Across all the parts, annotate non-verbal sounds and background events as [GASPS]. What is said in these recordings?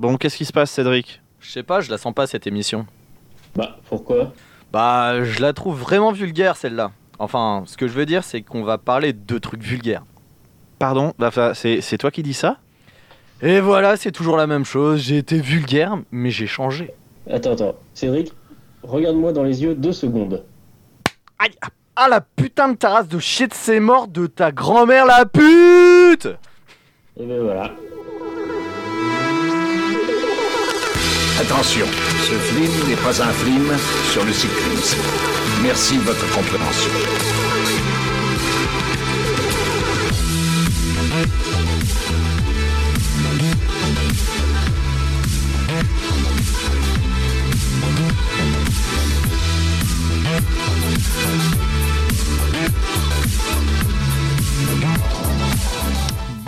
Bon, qu'est-ce qui se passe, Cédric Je sais pas, je la sens pas cette émission. Bah, pourquoi? Bah, je la trouve vraiment vulgaire celle-là. Enfin, ce que je veux dire, c'est qu'on va parler de trucs vulgaires. Pardon bah, c'est c'est toi qui dis ça? Et voilà, c'est toujours la même chose. J'ai été vulgaire, mais j'ai changé. Attends, attends. Cédric, regarde-moi dans les yeux deux secondes. Aïe Ah la putain de ta race de shit, c'est mort de ta grand-mère la pute Et ben voilà. Attention, ce film n'est pas un film sur le cyclisme. Merci de votre compréhension.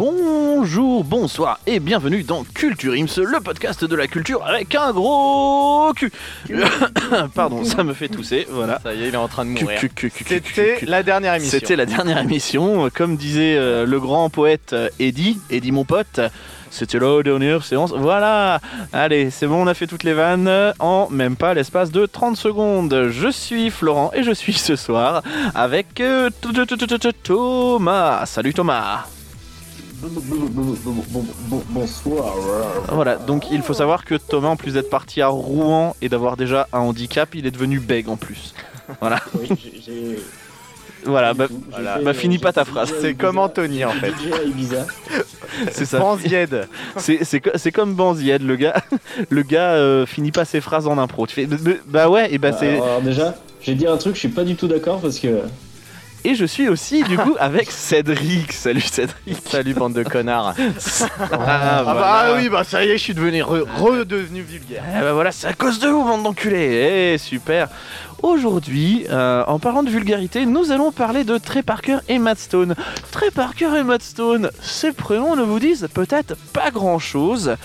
Bonjour, bonsoir et bienvenue dans Culture Ims, le podcast de la culture avec un gros cul. [COUGHS] Pardon, ça me fait tousser, voilà. Ça y est, il est en train de mourir. C'était la dernière émission. C'était la dernière émission, comme disait euh, le grand poète euh, Eddie, Eddie mon pote. C'était la dernière séance. Voilà. Allez, c'est bon, on a fait toutes les vannes en même pas l'espace de 30 secondes. Je suis Florent et je suis ce soir avec euh, Thomas. Salut Thomas. Bonsoir. Voilà, donc il faut savoir que Thomas, en plus d'être parti à Rouen et d'avoir déjà un handicap, il est devenu bègue en plus. Voilà, [LAUGHS] Oui, j'ai- j'ai. voilà, bah, tout. J'ai voilà. fait, bah finis j'ai pas ta phrase. C'est comme Anthony en fait. [LAUGHS] C'est ça. Banzied. C'est c'est co- c'est comme Banzied, le gars, [LAUGHS] le gars euh, finit pas ses phrases en impro. Tu fais, bah, bah ouais, et bah c'est. Alors, alors déjà, je vais dire un truc, je suis pas du tout d'accord parce que. Et je suis aussi du coup avec Cédric. Salut Cédric. Salut bande de connards. Ah, Ah voilà. bah oui, bah ça y est, je suis devenu re- redevenu vulgaire. Eh bah voilà, c'est à cause de vous, bande d'enculés. Eh, super. Aujourd'hui, euh, en parlant de vulgarité, nous allons parler de Trey Parker et Matt Stone. Trey Parker et Matt Stone, ces prénoms ne vous disent peut-être pas grand-chose,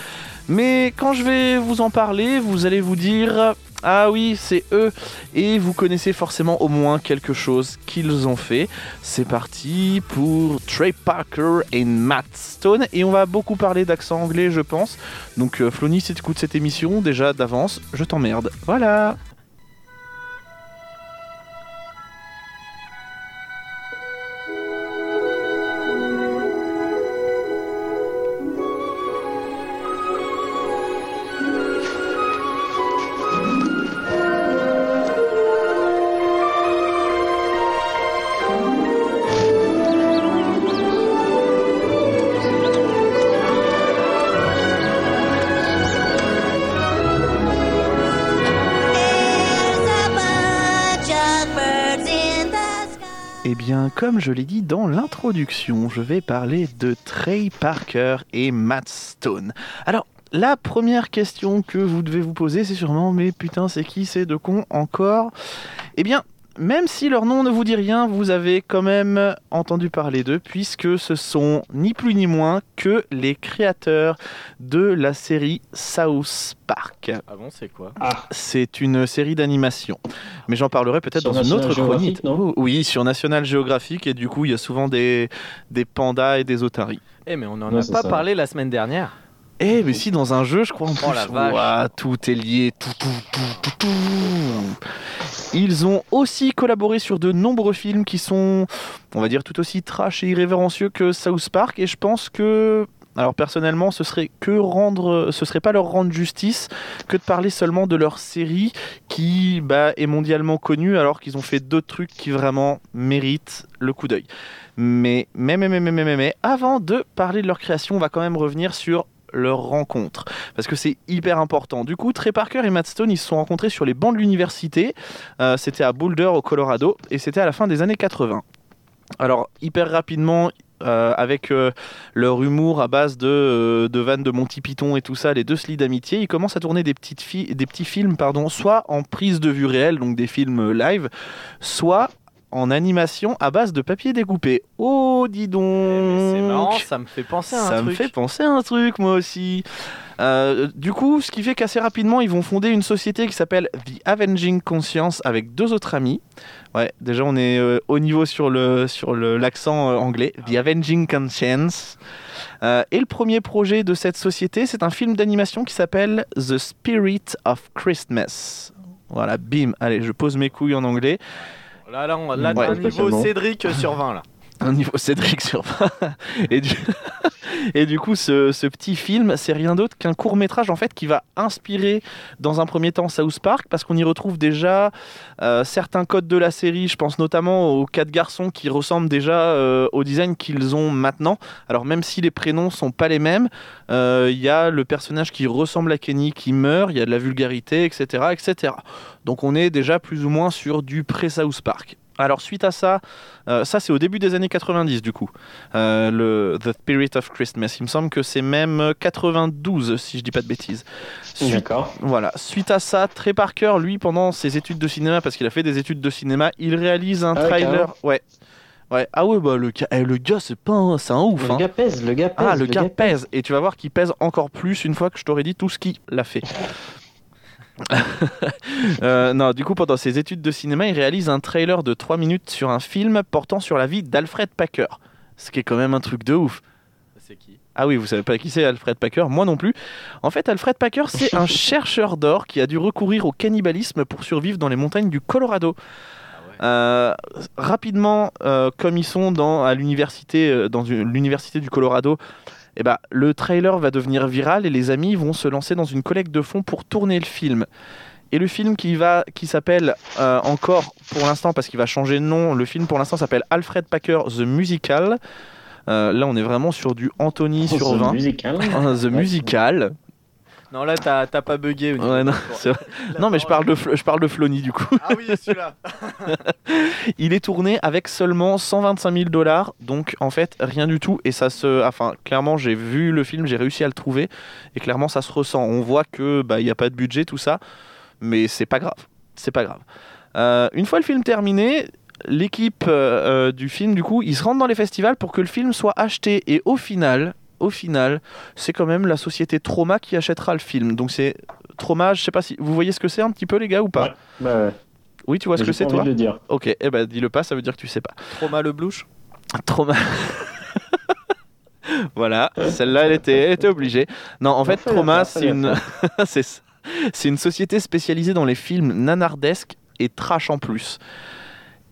mais quand je vais vous en parler, vous allez vous dire ah oui, c'est eux, et vous connaissez forcément au moins quelque chose qu'ils ont fait. C'est parti pour Trey Parker et Matt Stone, et on va beaucoup parler d'accent anglais, je pense. Donc euh, Flony, si tu écoutes cette émission, déjà d'avance, je t'emmerde. Voilà. Comme je l'ai dit dans l'introduction, je vais parler de Trey Parker et Matt Stone. Alors, la première question que vous devez vous poser, c'est sûrement Mais putain, c'est qui ces deux cons encore? Eh bien, même si leur nom ne vous dit rien, vous avez quand même entendu parler d'eux, puisque ce sont ni plus ni moins que les créateurs de la série South Park. Ah bon, c'est quoi? Ah, C'est une série d'animation. Mais j'en parlerai peut-être dans une National autre chronique. Oh, oui, sur National Geographic. Et du coup, il y a souvent des, des pandas et des otaries. Eh mais on en Ouais, a pas ça. parlé la semaine dernière. Eh, mais si, dans un jeu, je crois en plus. Oh la vache. Ouah, tout est lié. Tout, tout, tout, tout, tout. Ils ont aussi collaboré sur de nombreux films qui sont, on va dire, tout aussi trash et irrévérencieux que South Park. Et je pense que. Alors personnellement, ce serait que rendre, ce serait pas leur rendre justice que de parler seulement de leur série qui bah, est mondialement connue alors qu'ils ont fait d'autres trucs qui vraiment méritent le coup d'œil. Mais, mais, mais, mais, mais, mais, mais, avant de parler de leur création, on va quand même revenir sur leur rencontre parce que c'est hyper important. Du coup, Trey Parker et Matt Stone ils se sont rencontrés sur les bancs de l'université. Euh, c'était à Boulder au Colorado et c'était à la fin des années 80. Alors hyper rapidement. Euh, avec euh, leur humour à base de, euh, de vannes de Monty Python et tout ça, les deux se d'amitié. Ils commencent à tourner des, petites des petits films, pardon, soit en prise de vue réelle, donc des films live, soit en animation à base de papier découpé. Oh, dis donc Mais C'est marrant, ça me fait penser à un ça truc. me fait penser à un truc, moi aussi. Euh, du coup, ce qui fait qu'assez rapidement, ils vont fonder une société qui s'appelle The Avenging Conscience avec deux autres amis. Ouais, déjà, on est euh, au niveau sur le sur le- l'accent euh, anglais. The Avenging Conscience. Et le premier projet de cette société, c'est un film d'animation qui s'appelle The Spirit of Christmas. Voilà, bim. Allez, je pose mes couilles en anglais. Là, là, on, là Ouais. t'as un niveau. Cédric sur 20 là. Un niveau [LAUGHS] Cédric sur 20. et, du... [LAUGHS] et du coup, ce, ce petit film, c'est rien d'autre qu'un court métrage en fait qui va inspirer dans un premier temps South Park parce qu'on y retrouve déjà euh, certains codes de la série. Je pense notamment aux quatre garçons qui ressemblent déjà euh, au design qu'ils ont maintenant. Alors même si les prénoms sont pas les mêmes, euh, il y a le personnage qui ressemble à Kenny qui meurt, il y a de la vulgarité, etc., etc. Donc on est déjà plus ou moins sur du pré-South Park. Alors suite à ça, euh, ça c'est au début des années 90 du coup, euh, le The Spirit of Christmas. Il me semble que c'est même 92 si je dis pas de bêtises. Suite, D'accord. voilà. Suite à ça, Trey Parker, lui, pendant ses études de cinéma, parce qu'il a fait des études de cinéma, il réalise un Ah trailer. Ouais. Ouais. Ah ouais, bah le gars, eh, le gars c'est pas un, c'est un ouf. Le hein. gars pèse, le gars pèse. Ah, le gars pèse. Et tu vas voir qu'il pèse encore plus une fois que je t'aurai dit tout ce qu'il a fait. [LAUGHS] Euh, non, du coup, pendant ses études de cinéma, il réalise un trailer de 3 minutes sur un film portant sur la vie d'Alfred Packer. Ce qui est quand même un truc de ouf. C'est qui? Ah oui, vous savez pas qui c'est Alfred Packer? Moi non plus. En fait, Alfred Packer, c'est un [LAUGHS] chercheur d'or qui a dû recourir au cannibalisme pour survivre dans les montagnes du Colorado. Euh, rapidement, euh, comme ils sont dans, à l'université, euh, dans l'université du Colorado, eh ben, le trailer va devenir viral et les amis vont se lancer dans une collecte de fonds pour tourner le film. Et le film qui va, qui s'appelle euh, encore pour l'instant parce qu'il va changer de nom. Le film pour l'instant s'appelle Alfred Packer the Musical. Euh, là, on est vraiment sur du Anthony sur 20. Musical. [LAUGHS] The Musical. Non, là, t'as t'as pas bugué. Ouais, non, du- c'est vrai. [LAUGHS] La non, mais je parle de, je parle de Flony du coup. Ah oui, celui-là. [LAUGHS] Il est tourné avec seulement 125 000 dollars, donc en fait rien du tout. Et ça se, enfin clairement j'ai vu le film, j'ai réussi à le trouver et clairement ça se ressent. On voit que bah il y a pas de budget tout ça, mais c'est pas grave, c'est pas grave. Euh, une fois le film terminé, l'équipe euh, euh, du film du coup ils se rendent dans les festivals pour que le film soit acheté et au final, au final, c'est quand même la société Trauma qui achètera le film. Donc c'est Trauma, je sais pas si vous voyez ce que c'est un petit peu les gars ou pas. Ouais. Bah ouais. Oui, tu vois ce que c'est envie toi de le dire. Ok, eh ben dis-le pas, ça veut dire que tu sais pas. Trauma le blouche. Trauma. [LAUGHS] voilà, celle-là, elle était, elle était obligée. Non, en fait, Trauma, c'est une... [LAUGHS] c'est ça. c'est une société spécialisée dans les films nanardesques et trash en plus.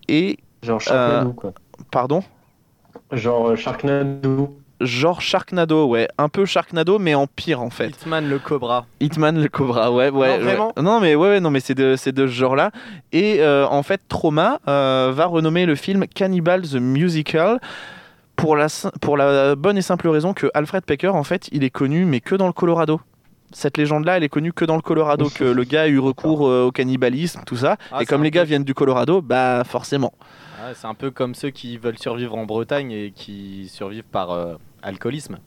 Et, Genre Sharknado, quoi. pardon? Genre euh, Sharknado. Genre Sharknado, ouais. Un peu Sharknado, mais en pire, en fait. Hitman le Cobra. Hitman le Cobra, ouais, ouais. Non, ouais. vraiment Non, mais ouais, ouais, non, mais c'est de, c'est de ce genre-là. Et euh, en fait, Trauma euh, va renommer le film Cannibal the Musical pour la, pour la bonne et simple raison que Alfred Pecker, en fait, il est connu, mais que dans le Colorado. Cette légende-là, elle est connue que dans le Colorado, que le gars a eu recours euh, au cannibalisme, tout ça. Ah, et comme les gars viennent du Colorado, bah forcément. Ah, c'est un peu comme ceux qui veulent survivre en Bretagne et qui survivent par euh, alcoolisme.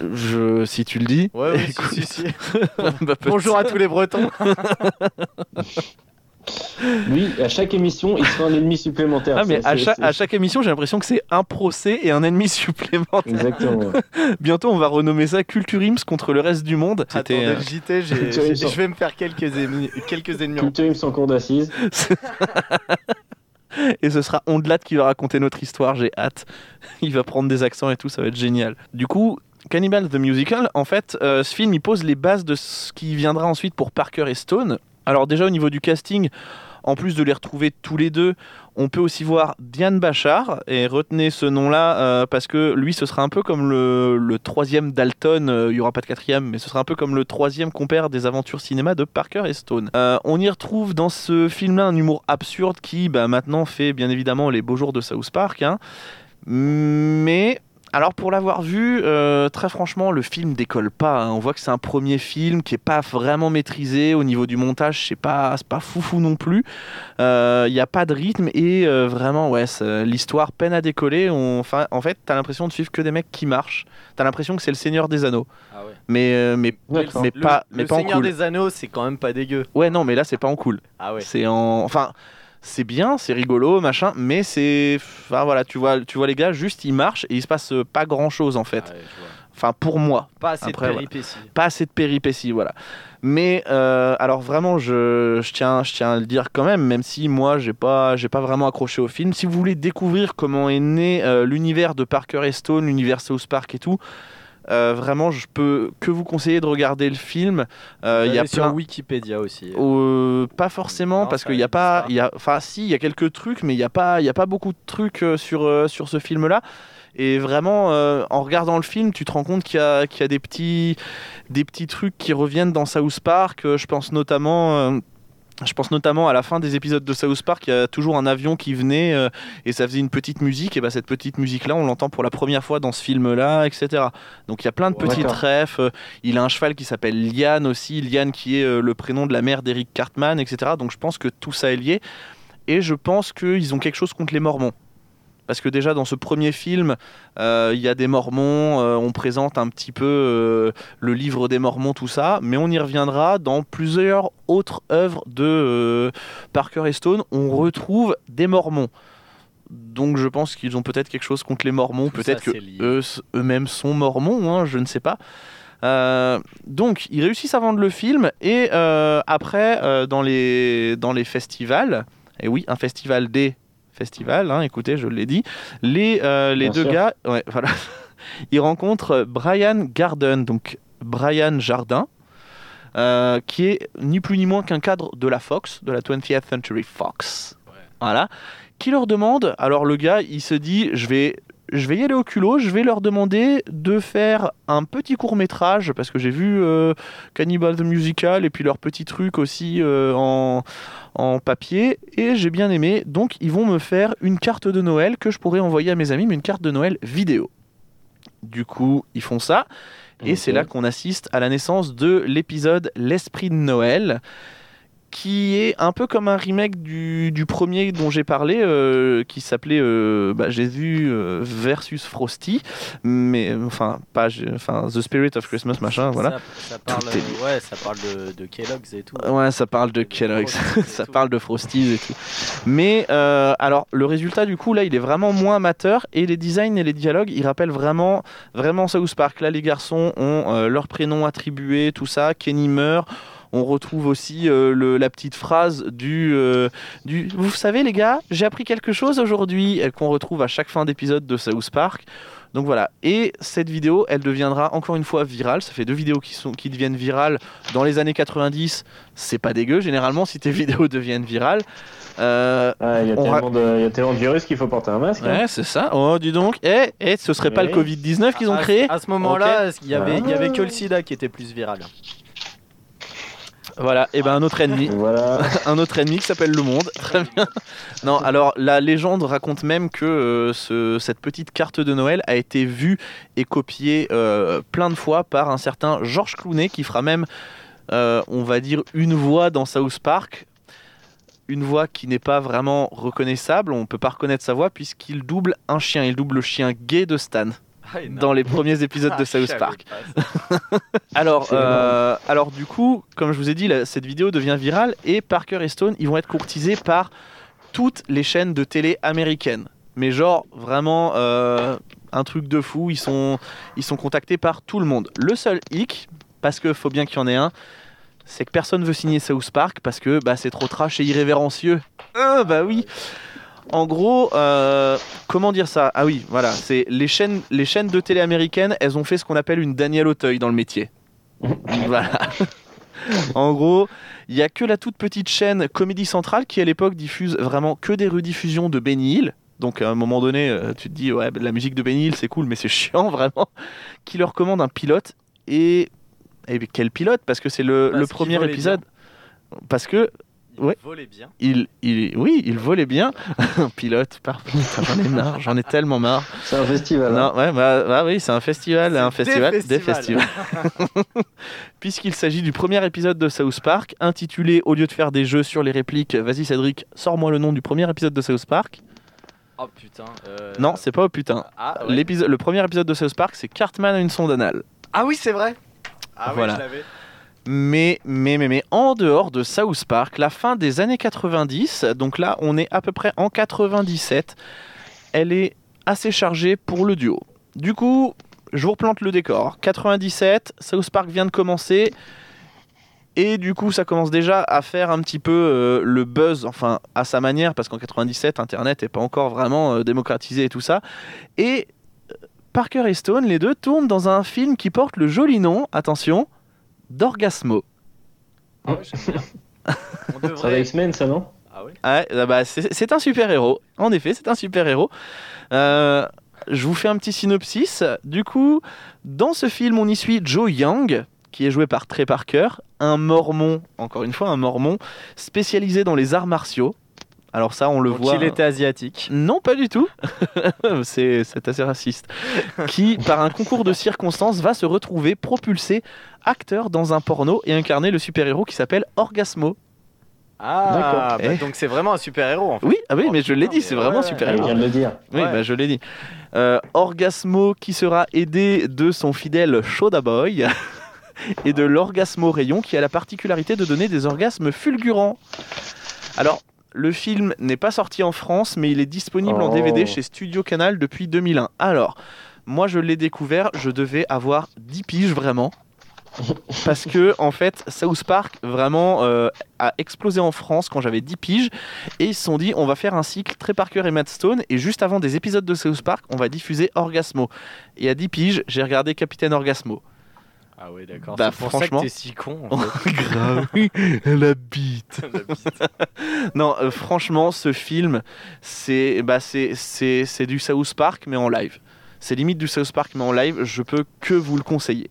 Je, si tu le dis. Ouais, oui, Écoute. si, si, [LAUGHS] si. bah, Bonjour à tous les Bretons. [LAUGHS] Lui, à chaque émission, il sera un ennemi supplémentaire. Ah, mais à c'est- à chaque émission, j'ai l'impression que c'est un procès et un ennemi supplémentaire. Exactement. [LAUGHS] Bientôt, on va renommer ça Culture Ims contre le reste du monde. Attendez, C'était, euh, le JT, je vais me faire quelques ennemis. Quelques ennemis. en- Culture Ims en cours d'assises. [LAUGHS] et ce sera Ondelat qui va raconter notre histoire. J'ai hâte. [LAUGHS] Il va prendre des accents et tout, ça va être génial. Du coup. Cannibal the Musical, en fait, euh, ce film il pose les bases de ce qui viendra ensuite pour Parker et Stone. Alors déjà au niveau du casting, en plus de les retrouver tous les deux, on peut aussi voir Diane Bachar, et retenez ce nom-là euh, parce que lui ce sera un peu comme le, troisième Dalton, euh, il y aura pas de quatrième, mais ce sera un peu comme le troisième compère des aventures cinéma de Parker et Stone. Euh, on y retrouve dans ce film-là un humour absurde qui bah, maintenant fait bien évidemment les beaux jours de South Park, hein. mais alors pour l'avoir vu, euh, très franchement, le film décolle pas. hein. On voit que c'est un premier film qui est pas vraiment maîtrisé au niveau du montage. C'est pas, c'est pas foufou non plus. Il n'y a pas de rythme et euh, vraiment, ouais, l'histoire peine à décoller. On- Enfin, en fait, t'as l'impression de suivre que des mecs qui marchent. T'as l'impression que c'est le Seigneur des Anneaux. Ah ouais. Mais, euh, mais, D'accord. mais Le- pas, le mais pas en Seigneur cool. des Anneaux, c'est quand même pas dégueu. Ouais, non, mais là c'est pas en cool. Ah ouais. C'est en, enfin, c'est bien, c'est rigolo, machin, mais c'est. Enfin voilà, tu vois, tu vois les gars, juste ils marchent et il se passe euh, pas grand chose en fait. Ouais, vois. Enfin, pour moi. Pas assez Après, de voilà. péripéties. pas assez de péripéties, voilà. Mais euh, alors vraiment, je, je tiens, je tiens à le dire quand même, même si moi, j'ai pas, j'ai pas vraiment accroché au film. Si vous voulez découvrir comment est né euh, l'univers de Parker et Stone, l'univers South Park et tout, euh, vraiment, je peux que vous conseiller de regarder le film. Euh, Il y a Allez sur plein. Wikipédia aussi. Euh, pas forcément Non, parce qu'il n'y a pas, pas. il y a, enfin si, il y a quelques trucs, mais il n'y a pas, il y a pas beaucoup de trucs sur sur ce film-là. Et vraiment, euh, en regardant le film, tu te rends compte qu'il y a, qu'il y a des petits, des petits trucs qui reviennent dans South Park. Euh, je pense notamment. euh, je pense notamment à la fin des épisodes de South Park, il y a toujours un avion qui venait euh, et ça faisait une petite musique. Et bah, cette petite musique-là, on l'entend pour la première fois dans ce film-là, etc. Donc il y a plein de Ouais, petits d'accord. refs. Euh, Il a un cheval qui s'appelle Liane aussi, Liane qui est euh, le prénom de la mère d'Eric Cartman, etc. Donc je pense que tout ça est lié. Et je pense qu'ils ont quelque chose contre les Mormons. Parce que déjà dans ce premier film, euh, il y a des Mormons, euh, on présente un petit peu euh, le livre des Mormons, tout ça, mais on y reviendra dans plusieurs autres œuvres de Parker et Stone. On retrouve des Mormons. Donc je pense qu'ils ont peut-être quelque chose contre les Mormons, peut-être ça, que c'est lié. eux- eux-mêmes sont Mormons, hein, je ne sais pas. Euh, donc, ils réussissent à vendre le film et euh, après, euh, dans, les, dans les festivals, et oui, un festival des festivals, hein, écoutez, je l'ai dit, les, euh, les Bien deux sûr. gars, ouais, [LAUGHS] voilà, ils rencontrent Brian Garden, donc Brian Jardin, euh, qui est ni plus ni moins qu'un cadre de la Fox, de la 20th Century Fox. Ouais. Voilà. Qui leur demande, alors le gars, il se dit, je vais, je vais y aller au culot, je vais leur demander de faire un petit court métrage, parce que j'ai vu euh, Cannibal the Musical et puis leur petit truc aussi euh, en, en papier, et j'ai bien aimé. Donc ils vont me faire une carte de Noël que je pourrais envoyer à mes amis, mais une carte de Noël vidéo. Du coup, ils font ça. Et c'est là qu'on assiste à la naissance de l'épisode L'Esprit de Noël, qui est un peu comme un remake du, du premier dont j'ai parlé, euh, qui s'appelait euh, bah, Jésus euh, versus Frosty, mais enfin pas enfin The Spirit of Christmas machin, voilà. Ça, ça parle, est ouais, ça parle de, de Kellogg's et tout. Ouais, ça parle de De Kellogg's, [LAUGHS] ça tout. parle de Frosties et tout. Mais euh, alors, le résultat du coup, là, il est vraiment moins amateur et les designs et les dialogues, ils rappellent vraiment, vraiment South Park. Là, les garçons ont euh, leur prénom attribué, tout ça. Kenny meurt. On retrouve aussi euh, le- la petite phrase du, euh, du. Vous savez, les gars, j'ai appris quelque chose aujourd'hui, euh, qu'on retrouve à chaque fin d'épisode de South Park. Donc voilà. Et cette vidéo, elle deviendra encore une fois virale. Ça fait deux vidéos qui, sont, qui deviennent virales dans les années 90. C'est pas dégueu, généralement, si tes [LAUGHS] vidéos deviennent virales. Euh, Ah, il y, a tellement de- il y a tellement de virus qu'il faut porter un masque. hein. ouais, c'est ça. Oh, dis donc. Eh, eh, ce serait pas le Oui. Covid-19 qu'ils ont créé À ce moment-là, il y avait, il y avait que le SIDA qui était plus viral. Voilà. Et ben un autre ennemi. Voilà. [LAUGHS] un autre ennemi qui s'appelle le monde. [LAUGHS] Très bien. Non, alors la légende raconte même que euh, ce- cette petite carte de Noël a été vue et copiée euh, plein de fois par un certain Georges Clooney qui fera même, euh, on va dire, une voix dans South Park. Une voix qui n'est pas vraiment reconnaissable, on peut pas reconnaître sa voix puisqu'il double un chien, il double le chien gay de Stan dans les premiers [LAUGHS] épisodes de South Park. [LAUGHS] Alors, euh, alors du coup, comme je vous ai dit, cette vidéo devient virale et Parker et Stone, ils vont être courtisés par toutes les chaînes de télé américaines. Mais genre vraiment euh, un truc de fou. Ils sont, ils sont contactés par tout le monde. Le seul hic, parce que faut bien qu'il y en ait un, c'est que personne veut signer South Park parce que bah, c'est trop trash et irrévérencieux. Ah, bah oui. En gros, euh, comment dire ça? Ah oui, voilà, c'est les chaînes, les chaînes de télé américaines, elles ont fait ce qu'on appelle une Daniel Auteuil dans le métier. [LAUGHS] voilà. en gros, il y a que la toute petite chaîne Comédie Centrale qui à l'époque diffuse vraiment que des rediffusions de Benny Hill. Donc à un moment donné, euh, tu te dis ouais, la musique de Benny Hill c'est cool, mais c'est [LAUGHS] chiant vraiment. Qui leur commande un pilote et, et quel pilote? Parce que c'est le, premier épisode. Parce que Il Ouais. volait bien. il, il, oui, il volait bien. [LAUGHS] Un pilote, parfait. Putain, J'en ai marre, j'en ai tellement marre. C'est un festival. hein. Non, ouais, bah, bah oui, c'est un festival, un festival, des festivals. festivals. [LAUGHS] Puisqu'il s'agit du premier épisode de South Park, intitulé au lieu de faire des jeux sur les répliques, vas-y Cédric, sors-moi le nom du premier épisode de South Park. Oh putain. euh, Non, c'est pas au putain. Ah, ouais. Le premier épisode de South Park, c'est Cartman a une sonde anale. Ah oui, c'est vrai. Ah Voilà. oui, je l'avais. Mais, mais, mais, mais, en dehors de South Park, la fin des années 90, donc là, on est à peu près en 97, elle est assez chargée pour le duo. Du coup, je vous replante le décor. 97, South Park vient de commencer. Et du coup, ça commence déjà à faire un petit peu euh, le buzz, enfin, à sa manière, parce qu'en 97, Internet n'est pas encore vraiment euh, démocratisé et tout ça. Et euh, Parker et Stone, les deux, tournent dans un film qui porte le joli nom, attention, d'Orgasmo. Ah ouais, j'aime bien. On Ça va. X-Men, ça, non Ah ouais Ouais, ah bah, c'est c'est un super-héros. En effet, c'est un super-héros. Euh, je vous fais un petit synopsis. Du coup, dans ce film, on y suit Joe Young, qui est joué par Trey Parker, un mormon, encore une fois, un mormon, spécialisé dans les arts martiaux. Alors ça, on le Donc voit... il était asiatique. Non, pas du tout. [LAUGHS] c'est assez raciste. Qui, par un concours de circonstances, va se retrouver propulsé acteur dans un porno et incarner le super-héros qui s'appelle Orgasmo. Ah, bah Eh. donc c'est vraiment un super-héros en fait. Oui, ah oui, Oh, mais je l'ai putain, dit, c'est vraiment ouais, Il super-héros. vient de le dire. Oui, Ouais. bah, je l'ai dit. Euh, Orgasmo qui sera aidé de son fidèle Shoda Boy [LAUGHS] et de l'Orgasmo Rayon qui a la particularité de donner des orgasmes fulgurants. Alors, le film n'est pas sorti en France, mais il est disponible en Oh. DVD chez Studio Canal depuis 2001. Alors, moi je l'ai découvert, je devais avoir 10 piges vraiment. [LAUGHS] Parce que en fait, South Park vraiment euh, a explosé en France quand j'avais 10 piges et ils se sont dit on va faire un cycle Trey Parker et Matt Stone et juste avant des épisodes de South Park, on va diffuser Orgasmo. Et à 10 piges, j'ai regardé Capitaine Orgasmo. Ah ouais, d'accord. Bah, c'est pour franchement- ça que t'es si con. En [LAUGHS] fait. Grave, oui, la bite. [LAUGHS] non, euh, franchement, ce film, c'est bah, c'est c'est- c'est du South Park mais en live. C'est limite du South Park mais en live, je peux que vous le conseiller.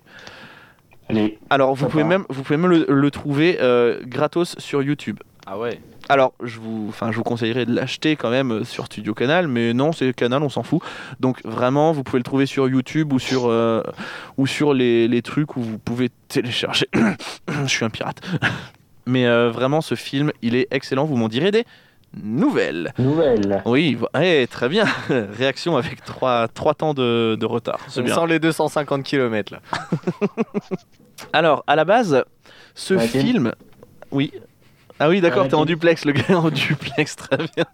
Allez, Alors, vous pouvez même, vous pouvez même le, le trouver euh, gratos sur YouTube. ah ouais. Alors, je vous, enfin, je vous conseillerais de l'acheter quand même euh, sur Studio Canal, mais non, c'est Canal, on s'en fout. Donc vraiment, vous pouvez le trouver sur YouTube ou sur, euh, ou sur les, les trucs où vous pouvez télécharger. [COUGHS] je suis un pirate. mais euh, vraiment, ce film, il est excellent. Vous m'en direz des nouvelles. nouvelle. Oui, vo- eh, très bien. [LAUGHS] Réaction avec trois, trois temps de, de retard. C'est On bien. sent les 250 km là. [LAUGHS] Alors, à la base, ce Ouais, film. Oui. Ah oui, d'accord, Ouais, t'es en duplex, le gars en duplex, [LAUGHS] très bien.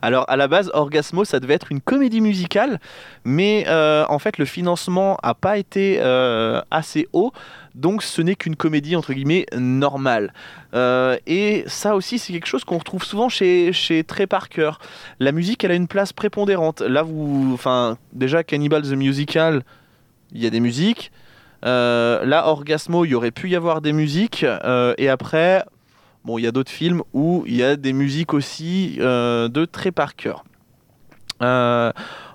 Alors, à la base, Orgasmo, ça devait être une comédie musicale, mais euh, en fait, le financement a pas été euh, assez haut, donc ce n'est qu'une comédie, entre guillemets, normale. Euh, et ça aussi, c'est quelque chose qu'on retrouve souvent chez, chez Trey Parker. La musique, elle a une place prépondérante. Là, vous. Enfin, déjà, Cannibal the Musical, il y a des musiques. Euh, là, Orgasmo, il y aurait pu y avoir des musiques. euh, et après, bon, il y a d'autres films où il y a des musiques aussi euh, de Trey Parker. Euh,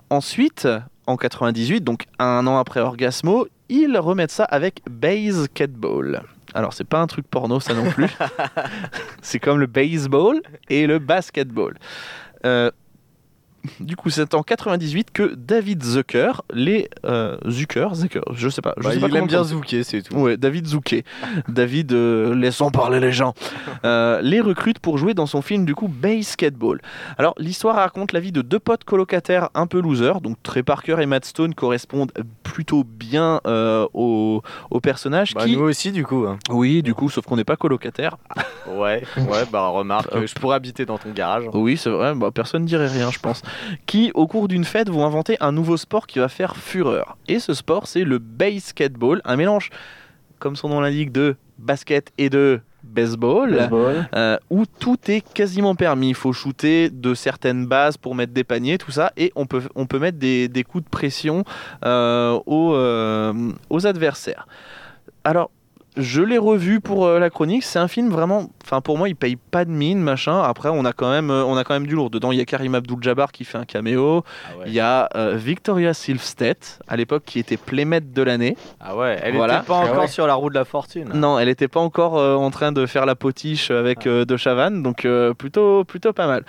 ensuite, en 98, donc un an après Orgasmo, ils remettent ça avec Basketball. Alors, c'est pas un truc porno, ça non plus. [LAUGHS] c'est comme le baseball et le basketball. Euh, du coup, c'est en 98 que David Zucker, les euh, Zucker, Zucker, je sais pas, je Bah, sais il pas aime bien zouker, c'est tout. Ouais, David Zucker. [LAUGHS] David, euh, laissons parler les gens. [LAUGHS] Euh, les recrute pour jouer dans son film, du coup, Basketball. Alors, l'histoire raconte la vie de deux potes colocataires un peu losers. Donc, Trey Parker et Matt Stone correspondent plutôt bien au, au personnage. Bah, qui... nous aussi du coup. hein. Oui, du coup, sauf qu'on n'est pas colocataires. Ouais, ouais, bah remarque, [LAUGHS] je pourrais habiter dans ton garage. Oui, c'est vrai, bah, personne dirait rien, je pense. Qui, au cours d'une fête, vont inventer un nouveau sport qui va faire fureur. Et ce sport, c'est le basketball, un mélange, comme son nom l'indique, de basket et de baseball. Baseball. euh, où tout est quasiment permis. Il faut shooter de certaines bases pour mettre des paniers, tout ça, et on peut, on peut mettre des, des coups de pression euh, aux, euh, aux adversaires. Alors, je l'ai revu pour euh, la chronique. C'est un film vraiment. Enfin, pour moi, il paye pas de mine, machin. Après, on a quand même, euh, on a quand même du lourd. Dedans, il y a Karim Abdul-Jabbar qui fait un caméo. Ah Il y a euh, Victoria Silvstedt, à l'époque, qui était playmate de l'année. ah ouais elle Voilà. était pas Ah encore ouais. sur la roue de la fortune. Non, elle n'était pas encore euh, en train de faire la potiche avec euh, De Chavannes, donc euh, plutôt, plutôt pas mal.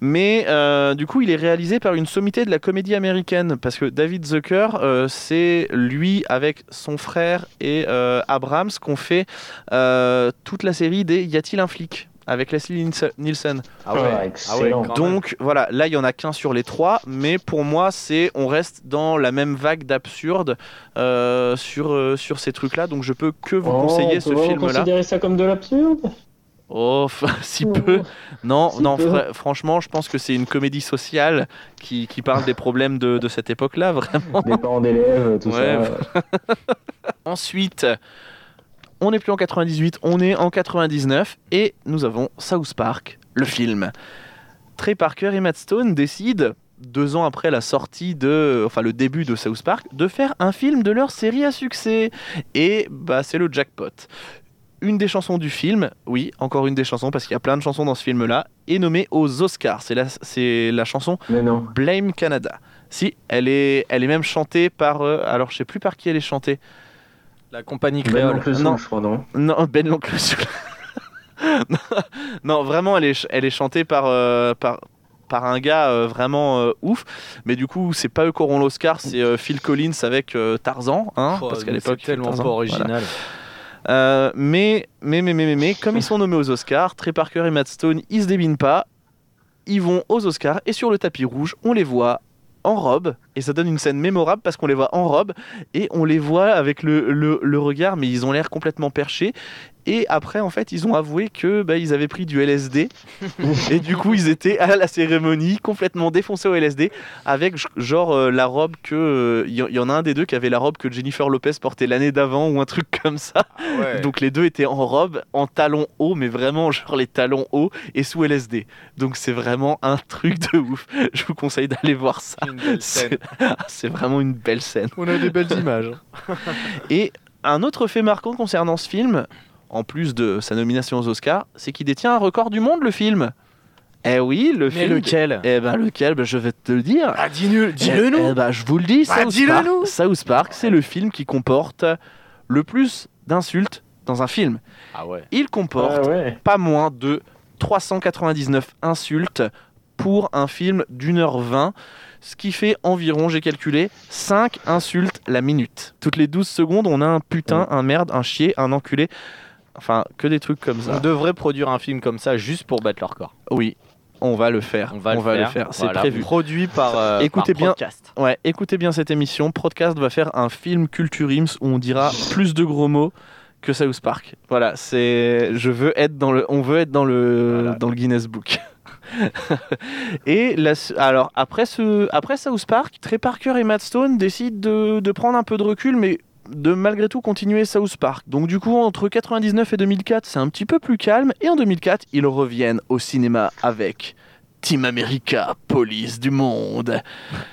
Mais euh, du coup, il est réalisé par une sommité de la comédie américaine, parce que David Zucker, euh, c'est lui avec son frère et euh, Abrams qu'on fait euh, toute la série des Y a-t-il un flic avec Leslie Nielsen-. Ah ouais. Ah, excellent. Donc voilà, là il y en a qu'un sur les trois, mais pour moi c'est on reste dans la même vague d'absurde euh, sur euh, sur ces trucs-là, donc je peux que vous Oh, conseiller on ce film-là. considérer ça comme de l'absurde? Oh, [LAUGHS] si peu. Non, Si non, peu. fra- franchement, je pense que c'est une comédie sociale qui, qui parle des problèmes de, de cette époque-là, vraiment. Des parents d'élèves, tout Ouais, ça. [LAUGHS] Ensuite, on n'est plus en 98, on est en 99 et nous avons South Park, le film. Trey Parker et Matt Stone décident, deux ans après la sortie de, enfin le début de South Park, de faire un film de leur série à succès. Et bah c'est le jackpot. Une des chansons du film, oui, encore une des chansons parce qu'il y a plein de chansons dans ce film-là, est nommée aux Oscars. C'est la, c'est la chanson. Blame Canada. Si, elle est, elle est même chantée par, euh, alors je sais plus par qui elle est chantée. La compagnie Ben créole. Soul, Non. je crois, non Non, Ben l'oncle Soul. [LAUGHS] non, non, vraiment, elle est, ch- elle est chantée par, euh, par, par un gars euh, vraiment euh, ouf. Mais du coup, c'est pas eux qui auront l'Oscar, c'est euh, Phil Collins avec euh, Tarzan. Hein, Oh, parce qu'à l'époque, c'est tellement Tarzan, pas voilà. original. Euh, mais, mais, mais, mais, mais, mais, comme ils sont nommés aux Oscars, Trey Parker et Matt Stone, ils se débinent pas. Ils vont aux Oscars et sur le tapis rouge, on les voit en robe. Et ça donne une scène mémorable parce qu'on les voit en robe et on les voit avec le, le, le regard, mais ils ont l'air complètement perchés. Et après, en fait, ils ont avoué que bah, ils avaient pris du LSD. [LAUGHS] et du coup, ils étaient à la cérémonie complètement défoncés au LSD avec genre euh, la robe que. Il y, y en a un des deux qui avait la robe que Jennifer Lopez portait l'année d'avant ou un truc [LAUGHS] comme ça. Donc les deux étaient en robe, en talons hauts, mais vraiment genre les talons hauts et sous LSD. Donc c'est vraiment un truc de ouf. Je vous conseille d'aller voir ça. C'est Ah, [LAUGHS] c'est vraiment une belle scène. On a des belles [LAUGHS] images. Et un autre fait marquant concernant ce film, en plus de sa nomination aux Oscars, c'est qu'il détient un record du monde, le film. Eh oui, le Mais film. lequel? Eh ben lequel? Ben, Je vais te le dire. Ah, dis-le, dis-le Eh- nous eh ben, je vous le dis, Bah, South, dis-le Park, nous. South Park, c'est le film qui comporte le plus d'insultes dans un film. Ah ouais. Il comporte Ah ouais. pas moins de 399 insultes pour un film d'une heure vingt, ce qui fait environ, j'ai calculé, 5 insultes la minute. Toutes les 12 secondes, on a un putain, un merde, un chier, un enculé. Enfin, que des trucs comme On ça. devrait produire un film comme ça juste pour battre leur corps. Oui, on va le faire. On va, le, faire. C'est Voilà. prévu. Produit par. euh, Écoutez par bien. Ouais, écoutez bien cette émission. Podcast va faire un film Culturims où on dira plus de gros mots que South Park. Voilà, c'est je veux être dans le on veut être dans le Voilà. dans le Guinness Book. [LAUGHS] [LAUGHS] et alors après South Park, Trey Parker et Matt Stone décident de, de prendre un peu de recul mais de malgré tout continuer South Park. Donc du coup entre 99 et 2004, c'est un petit peu plus calme et en 2004, ils reviennent au cinéma avec Team America, police du monde.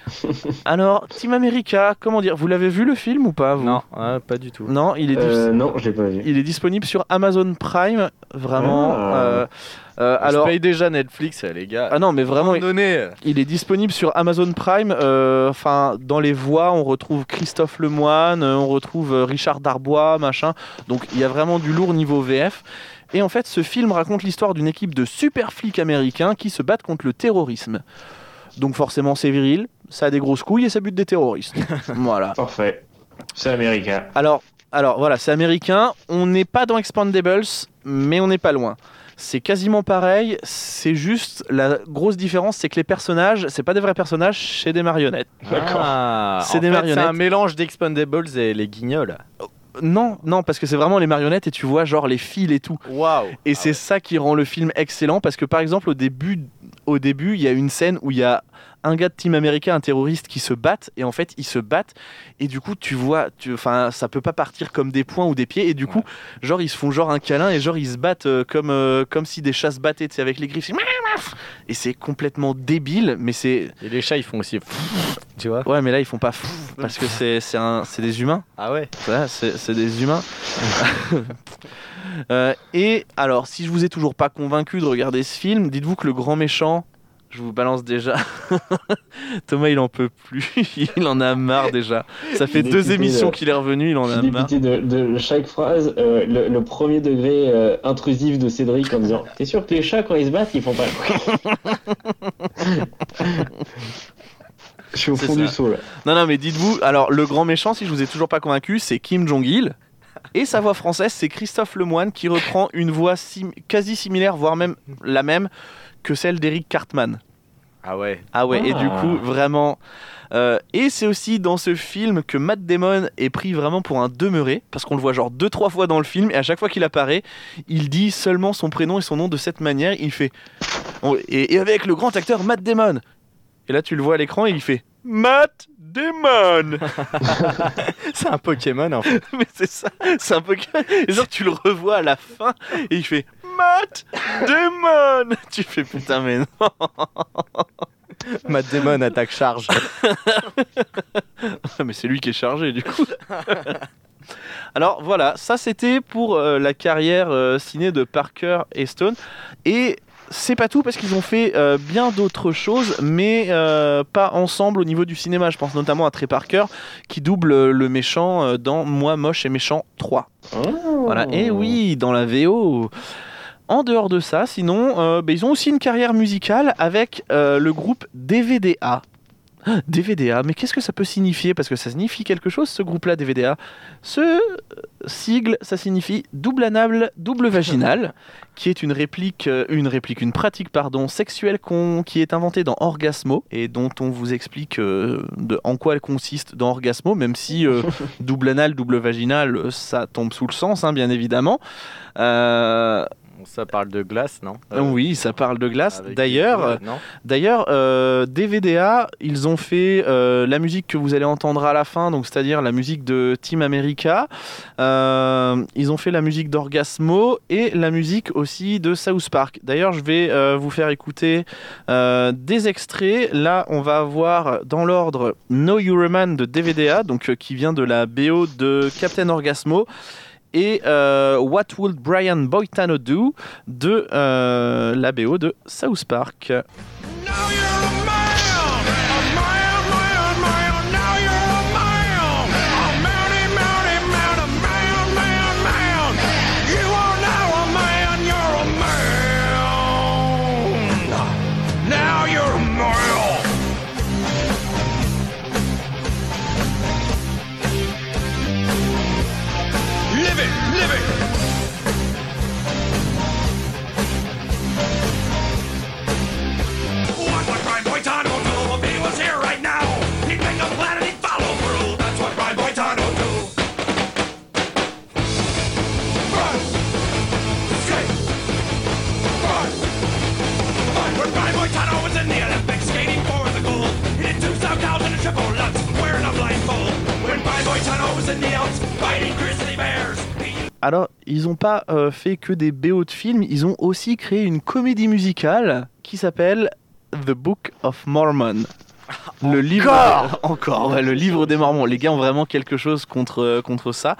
[LAUGHS] Alors, Team America, comment dire Vous l'avez vu le film ou pas vous? Non, ouais, pas du tout. Non, il est, dis- Euh, non, je l'ai pas vu. il est disponible sur Amazon Prime, vraiment. Ah. euh, euh, Alors, je paye déjà Netflix, les gars. ah non, mais vraiment, donné. il est disponible sur Amazon Prime. euh, Enfin, dans les voix, on retrouve Christophe Lemoine, euh, on retrouve euh, Richard Darbois, machin. Donc, il y a vraiment du lourd niveau VF. Et en fait, ce film raconte l'histoire d'une équipe de super flics américains qui se battent contre le terrorisme. Donc, forcément, c'est viril, ça a des grosses couilles et ça bute des terroristes. [LAUGHS] voilà. Parfait. C'est américain. Alors, alors voilà, c'est américain. On n'est pas dans Expandables, mais on n'est pas loin. C'est quasiment pareil. C'est juste la grosse différence, c'est que les personnages, c'est pas des vrais personnages, c'est des marionnettes. D'accord. Ah, C'est des fait, marionnettes. C'est un mélange d'Expandables et les guignols. Non, non, parce que c'est vraiment les marionnettes et tu vois genre les fils et tout. Waouh. Et c'est ça qui rend le film excellent parce que par exemple au début, au début, il y a une scène où il y a un gars de Team America, un terroriste qui se battent et en fait ils se battent et du coup tu vois, tu, enfin ça peut pas partir comme des poings ou des pieds et du coup genre ils se font genre un câlin et genre ils se battent euh, comme euh, comme si des chats se battaient, tu sais, avec les griffes et c'est complètement débile mais c'est Et les chats, ils font aussi. Tu vois ouais mais là ils font pas parce que c'est c'est des humains Ah ouais. voilà, c'est c'est des humains. [LAUGHS] Euh, et alors, si je vous ai toujours pas convaincu de regarder ce film, dites-vous que le grand méchant, je vous balance déjà. [LAUGHS] Thomas, il en peut plus, [LAUGHS] il en a marre déjà. Ça fait deux émissions de- qu'il est revenu, il en a marre. de, de chaque phrase, euh, le, le premier degré euh, intrusif de Cédric en disant T'es sûr que les chats, quand ils se battent, ils font pas. [LAUGHS] Je suis au fond du seau là. Non, non, mais dites-vous, alors le grand méchant, si je vous ai toujours pas convaincu, c'est Kim Jong-il. Et sa voix française, c'est Christophe Lemoine qui reprend une voix sim- quasi similaire, voire même la même que celle d'Eric Cartman. Ah ouais. Ah ouais, et du Ah. coup, vraiment. euh, et c'est aussi dans ce film que Matt Damon est pris vraiment pour un demeuré, parce qu'on le voit genre deux, trois fois dans le film, et à chaque fois qu'il apparaît, il dit seulement son prénom et son nom de cette manière. Il fait. Et, et avec le grand acteur Matt Damon. Et là, tu le vois à l'écran, et il fait Matt Damon [LAUGHS] C'est un Pokémon en fait. [LAUGHS] Mais c'est ça, c'est un peu. Et genre, tu le revois à la fin, et il fait Matt Damon [LAUGHS] Tu fais putain, mais non [LAUGHS] Matt Damon attaque charge. [LAUGHS] Mais c'est lui qui est chargé du coup. Alors voilà, ça c'était pour euh, la carrière euh, ciné de Parker et Stone. Et c'est pas tout parce qu'ils ont fait euh, bien d'autres choses, mais euh, pas ensemble au niveau du cinéma. Je pense notamment à Trey Parker qui double euh, le méchant euh, dans Moi Moche et Méchant 3. Voilà, et oui, dans la VO. En dehors de ça, sinon, euh, bah, ils ont aussi une carrière musicale avec euh, le groupe DVDA. [GASPS] DVDA, mais qu'est-ce que ça peut signifier? Parce que ça signifie quelque chose, ce groupe-là, DVDA. Ce euh, sigle, ça signifie double anal, double vaginal, [LAUGHS] qui est une réplique, une réplique, une pratique, pardon, sexuelle qui est inventée dans Orgasmo et dont on vous explique euh, de, en quoi elle consiste dans Orgasmo, même si euh, [LAUGHS] double anal, double vaginal, ça tombe sous le sens, hein, bien évidemment. Euh, Ça parle de glace, non oui, ça parle de glace. D'ailleurs, D'ailleurs, euh, DVDA, ils ont fait euh, la musique que vous allez entendre à la fin, donc c'est-à-dire la musique de Team America. Euh, ils ont fait la musique d'Orgasmo et la musique aussi de South Park. D'ailleurs, je vais euh, vous faire écouter euh, des extraits. Là, on va avoir dans l'ordre No You're a Man de DVDA, donc euh, qui vient de la BO de Captain Orgasmo. Et euh, What Would Brian Boitano Do de euh, la BO de South Park. Alors, ils n'ont pas euh, fait que des BO de films, ils ont aussi créé une comédie musicale qui s'appelle The Book of Mormon. Le livre [LAUGHS] encore ouais, le livre des Mormons. Les gars ont vraiment quelque chose contre contre ça.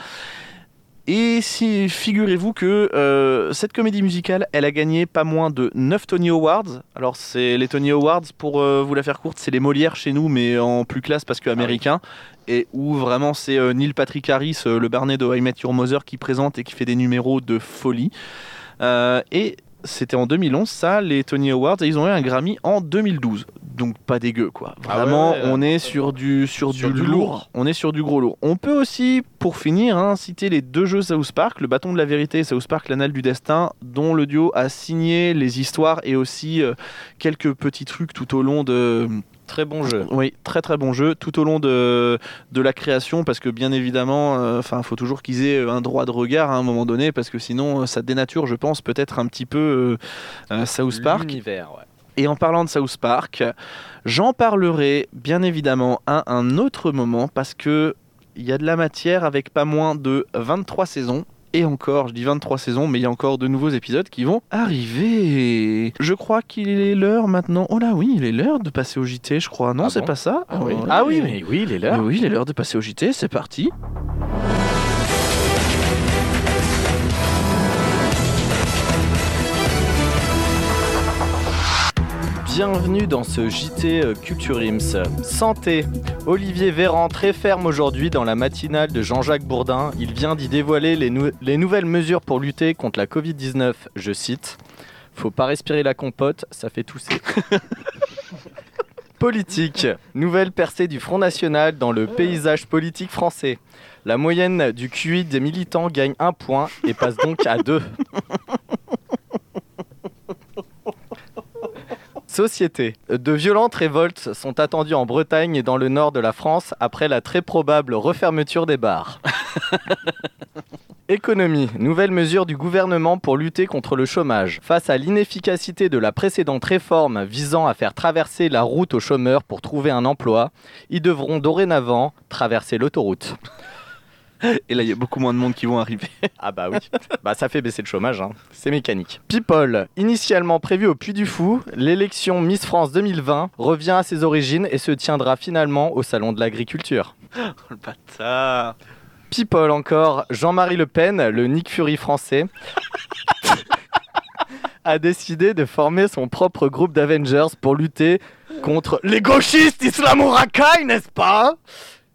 Et si figurez-vous que euh, cette comédie musicale, elle a gagné pas moins de 9 Tony Awards. Alors c'est les Tony Awards pour euh, vous la faire courte, c'est les Molières chez nous mais en plus classe parce que américain et où vraiment c'est euh, Neil Patrick Harris, le Barnet de I Met Your Mother qui présente et qui fait des numéros de folie. Et c'était en 2011 ça, les Tony Awards, et ils ont eu un Grammy en 2012. Donc pas dégueu quoi. Ah ouais, Vraiment, ouais, on est sur du sur, Sur du, du lourd. lourd. On est sur du gros lourd. On peut aussi, pour finir, hein, citer les deux jeux South Park, le Bâton de la Vérité et South Park, l'Anal du Destin, dont le duo a signé les histoires et aussi euh, quelques petits trucs tout au long de Très bon jeu. oui, très très bon jeu tout au long de, de la création parce que bien évidemment, euh, enfin, faut toujours qu'ils aient un droit de regard à un moment donné parce que sinon, euh, ça dénature, je pense, peut-être un petit peu euh, euh, South Park. L'univers, ouais. Et en parlant de South Park, j'en parlerai bien évidemment à un autre moment parce que il y a de la matière avec pas moins de 23 saisons. Et encore, je dis 23 saisons, mais il y a encore de nouveaux épisodes qui vont arriver. Je crois qu'il est l'heure maintenant. Oh là oui, il est l'heure de passer au JT, je crois. Non, Ah c'est bon pas ça Ah oui. Ouais. ah oui, mais oui, il est. Mais oui, il est l'heure de passer au JT, c'est parti. Bienvenue dans ce JT euh, Culture Ims. Santé. Olivier Véran très ferme aujourd'hui dans la matinale de Jean-Jacques Bourdin. Il vient d'y dévoiler les, nou- les nouvelles mesures pour lutter contre la Covid-19. Je cite Faut pas respirer la compote, ça fait tousser. [LAUGHS] Politique. Nouvelle percée du Front National dans le paysage politique français. La moyenne du QI des militants gagne un point et passe donc à 2. Société. De violentes révoltes sont attendues en Bretagne et dans le nord de la France après la très probable refermeture des bars. [LAUGHS] Économie. Nouvelle mesure du gouvernement pour lutter contre le chômage. Face à l'inefficacité de la précédente réforme visant à faire traverser la route aux chômeurs pour trouver un emploi, ils devront dorénavant traverser l'autoroute. Et là, il y a beaucoup moins de monde qui vont arriver. [LAUGHS] Ah bah oui, bah ça fait baisser le chômage, hein. c'est mécanique. People, initialement prévu au Puy du Fou, l'élection Miss France 2020 revient à ses origines et se tiendra finalement au Salon de l'Agriculture. [LAUGHS] le bâtard. People encore, Jean-Marie Le Pen, le Nick Fury français, [LAUGHS] a décidé de former son propre groupe d'Avengers pour lutter contre les gauchistes islamo-racailles, n'est-ce pas?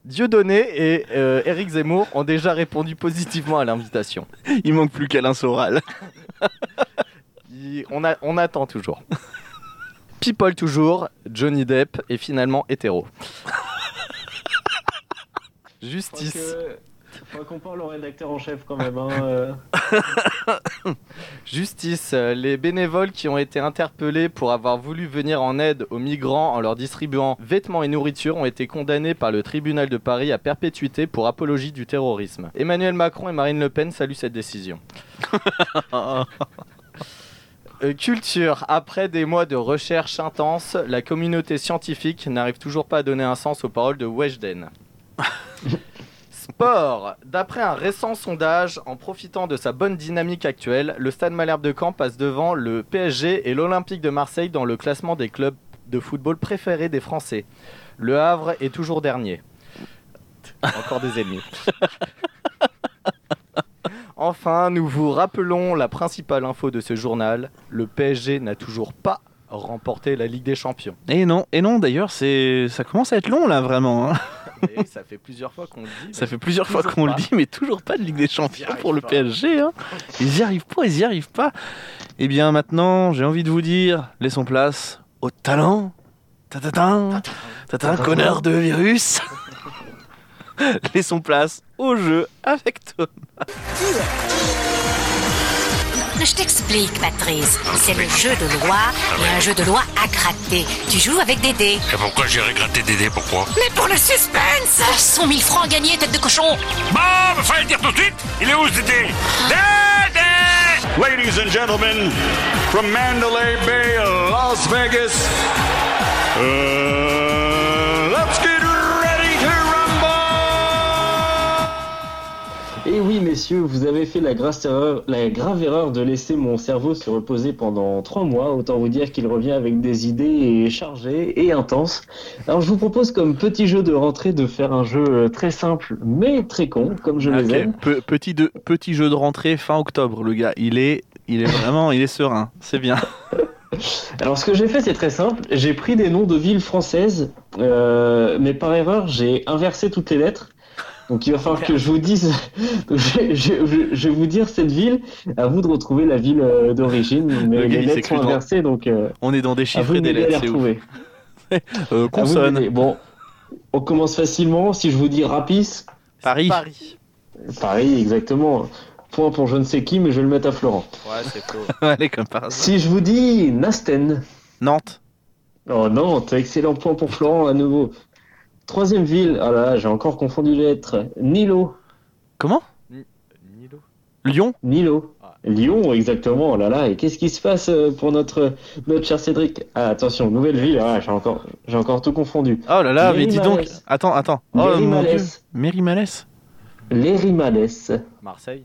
Dieudonné et euh, Éric Zemmour ont déjà répondu positivement à l'invitation. Il manque plus qu'Alain Soral. Il- On, a- on attend toujours. People toujours, Johnny Depp est finalement hétéro. [LAUGHS] Justice. Faut qu'on parle au rédacteur en chef quand même. Hein, euh. [LAUGHS] Justice, euh, les bénévoles qui ont été interpellés pour avoir voulu venir en aide aux migrants en leur distribuant vêtements et nourriture ont été condamnés par le tribunal de Paris à perpétuité pour apologie du terrorisme. Emmanuel Macron et Marine Le Pen saluent cette décision. [LAUGHS] Euh, culture, après des mois de recherche intense, la communauté scientifique n'arrive toujours pas à donner un sens aux paroles de Weshden. Sport. D'après un récent sondage, en profitant de sa bonne dynamique actuelle, le Stade Malherbe de Caen passe devant le PSG et l'Olympique de Marseille dans le classement des clubs de football préférés des Français. Le Havre est toujours dernier. Encore des ennemis. Enfin, nous vous rappelons la principale info de ce journal. Le PSG n'a toujours pas remporté la Ligue des Champions. Et non, et non d'ailleurs, c'est ça commence à être long là vraiment. hein. Et ça fait plusieurs fois qu'on le dit. Ça fait plusieurs fois qu'on le dit, mais toujours pas de Ligue des Champions y arrivent pour le pas. PSG. Hein. Ils y arrivent pas, ils y arrivent pas. Eh bien maintenant, j'ai envie de vous dire, laissons place au talent. Tatatin, tatatin, connard de virus. [LAUGHS] laissons place au jeu avec toi. Je t'explique, Patrice. C'est le jeu de loi et un jeu de loi à gratter. Tu joues avec des dés. Et pourquoi j'irai gratter des dés Pourquoi Mais pour le suspense 100 000 francs gagnés, tête de cochon Bon, fallait le dire tout de suite Il est où ce dé Dédé Ladies and gentlemen, from Mandalay Bay, Las Vegas, uh, let's get Et oui, messieurs, vous avez fait la, grasse erreur, la grave erreur de laisser mon cerveau se reposer pendant trois mois. Autant vous dire qu'il revient avec des idées chargées et intenses. Alors, je vous propose comme petit jeu de rentrée de faire un jeu euh, très simple mais très con, comme je les Ok, aime. pe- petit, de- petit jeu de rentrée fin octobre, le gars. Il est, il est vraiment, il est serein. C'est bien. [LAUGHS] Alors, ce que j'ai fait, c'est très simple. J'ai pris des noms de villes françaises, euh, mais par erreur, j'ai inversé toutes les lettres. Donc, il va falloir que je vous dise. [LAUGHS] Je, je- je- je vais vous dire cette ville. À vous de retrouver la ville euh, d'origine. Mais Le les il lettres sont dans- inversées, donc euh, On est dans des chiffres et de des lettres. C'est ouf. retrouver. [LAUGHS] Euh, vous consonne. Bon, on commence facilement. Si je vous dis Rapis, Paris. Paris. Paris, exactement. Point pour je ne sais qui, mais je vais le mettre à Florent. Ouais, c'est faux. Allez, comme par hasard. Si je vous dis Nasten, Nantes. Oh non, t'as excellent point pour Florent à nouveau. Troisième ville, ah là, j'ai encore confondu les lettres. Nilo, Comment Nilo. Lyon. Nilo. Ah. Lyon, exactement, oh là là. Et qu'est-ce qui se passe euh, pour notre, notre cher Cédric? Ah, attention, nouvelle ville, ah, j'ai encore, j'ai encore tout confondu. Oh là là, mais dis donc. Attends, attends. Oh. Méry-Malès. Léry-Malès. Marseille.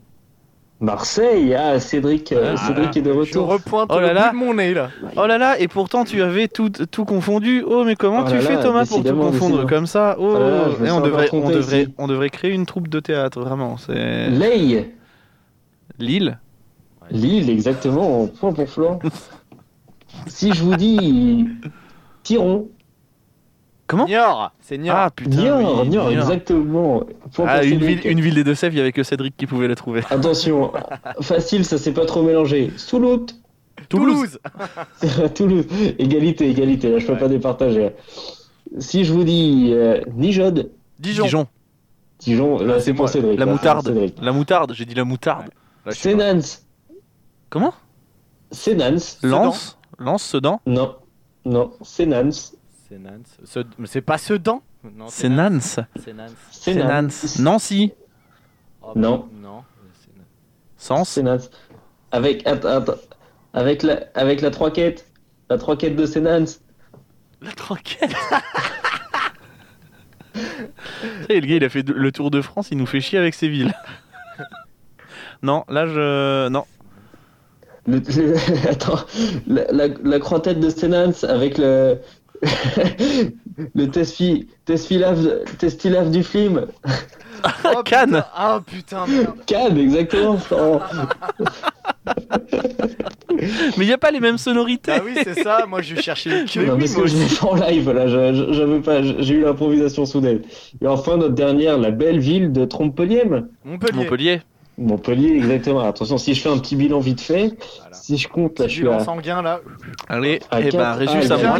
Marseille, ah, Cédric, euh, Ah, Cédric est de Je retour. repointe Oh là là. de mon nez là. Oh là là, et pourtant tu avais tout, tout confondu. Oh, mais comment Oh tu là fais là, Thomas pour tout confondre décidément. comme ça Oh, Oh et on devrait, encore on, trompé devrait, ici. on devrait créer une troupe de théâtre, vraiment. C'est Leigh, Lille. Lille, exactement, point pour Florent. [LAUGHS] si je vous dis Tiron, Comment Niort. C'est Niort. Ah putain. Niort, oui, Niort, Niort. exactement. Point Ah, une ville, une ville des Deux-Sèvres, il n'y avait que Cédric qui pouvait la trouver. Attention, facile, ça s'est pas trop mélangé. Soulout, Toulouse. [LAUGHS] Toulouse, égalité, égalité, là je peux Ouais. pas départager. Si je vous dis euh, Nijod, Dijon. Dijon. Dijon, là c'est pour. Cédric. La là, moutarde. Cédric. La moutarde, j'ai dit la moutarde. Là, je sais C'est pas. Nance. Comment C'est Nance. Lance Lance Sedan Non. Non, c'est Nance. C'est Nance. Ce- C'est pas Sedan Non, C'est Nance. C'est Nance. C'est Nance. Nancy. Oh, Non. Non. c'est Nance. Sens. C'est Nance. Avec, attends, attends. avec la, avec la trois quêtes. La trois quêtes de Sénance. La tranquille. [LAUGHS] Le gars, il a fait de- le tour de France, il nous fait chier avec ses villes. [LAUGHS] non, là, je. Non. Le, le- [LAUGHS] attends, la, la, la croix-tête de Sénance avec le. [LAUGHS] le tesfi, testilave du film. Oh, Cannes. Ah putain, merde. Cannes, exactement. [LAUGHS] Mais il n'y a pas les mêmes sonorités. Ah oui, c'est ça. Moi, je vais chercher le cul. non, parce que je l'ai fait en live, là, je- je- j'avais pas, j'ai eu l'improvisation soudaine. Et enfin, notre dernière, la belle ville de Trompelier. Montpellier. Montpellier. Montpellier, exactement. Attention, si je fais un petit bilan vite fait, si je compte, là, je suis à... sanguin, là. Allez, à eh ben, et bah, Régis à moins.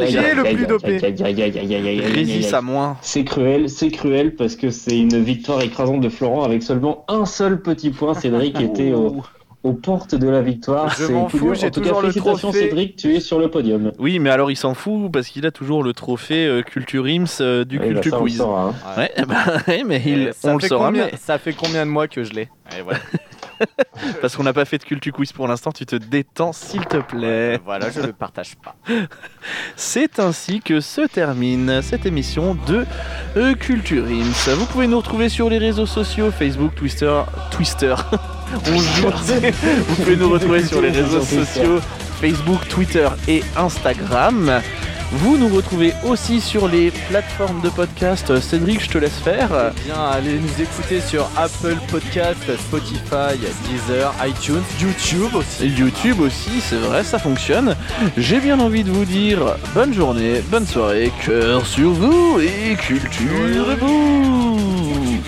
À moins. C'est cruel, c'est cruel, parce que c'est une victoire écrasante de Florent avec seulement un seul petit point. Cédric [LAUGHS] était au aux portes de la victoire. Je C'est m'en fous, j'ai toujours cas, le félicitations, trophée. Cédric, tu es sur le podium. Oui, mais alors il s'en fout parce qu'il a toujours le trophée euh, Culture Ims euh, du Oui, bah, Culture ça, on le Quiz. saura, hein. Ouais, [LAUGHS] bah, ouais, mais il- ça on le saura, combien- mais Ça fait combien de mois que je l'ai voilà. [LAUGHS] parce qu'on n'a pas fait de Culture Quiz pour l'instant, tu te détends s'il te plaît. voilà, je ne partage pas. [LAUGHS] C'est ainsi que se termine cette émission de euh, Culture Ims. Vous pouvez nous retrouver sur les réseaux sociaux Facebook, Twister, Twister. On. Vous pouvez nous retrouver sur les réseaux sociaux Facebook, Twitter et Instagram. Vous nous retrouvez aussi sur les plateformes de podcast. Cédric, je te laisse faire. Eh Bien, allez nous écouter sur Apple Podcast, Spotify, Deezer, iTunes, YouTube aussi. YouTube aussi, c'est vrai, ça fonctionne. J'ai bien envie de vous dire bonne journée, bonne soirée, cœur sur vous et culture vous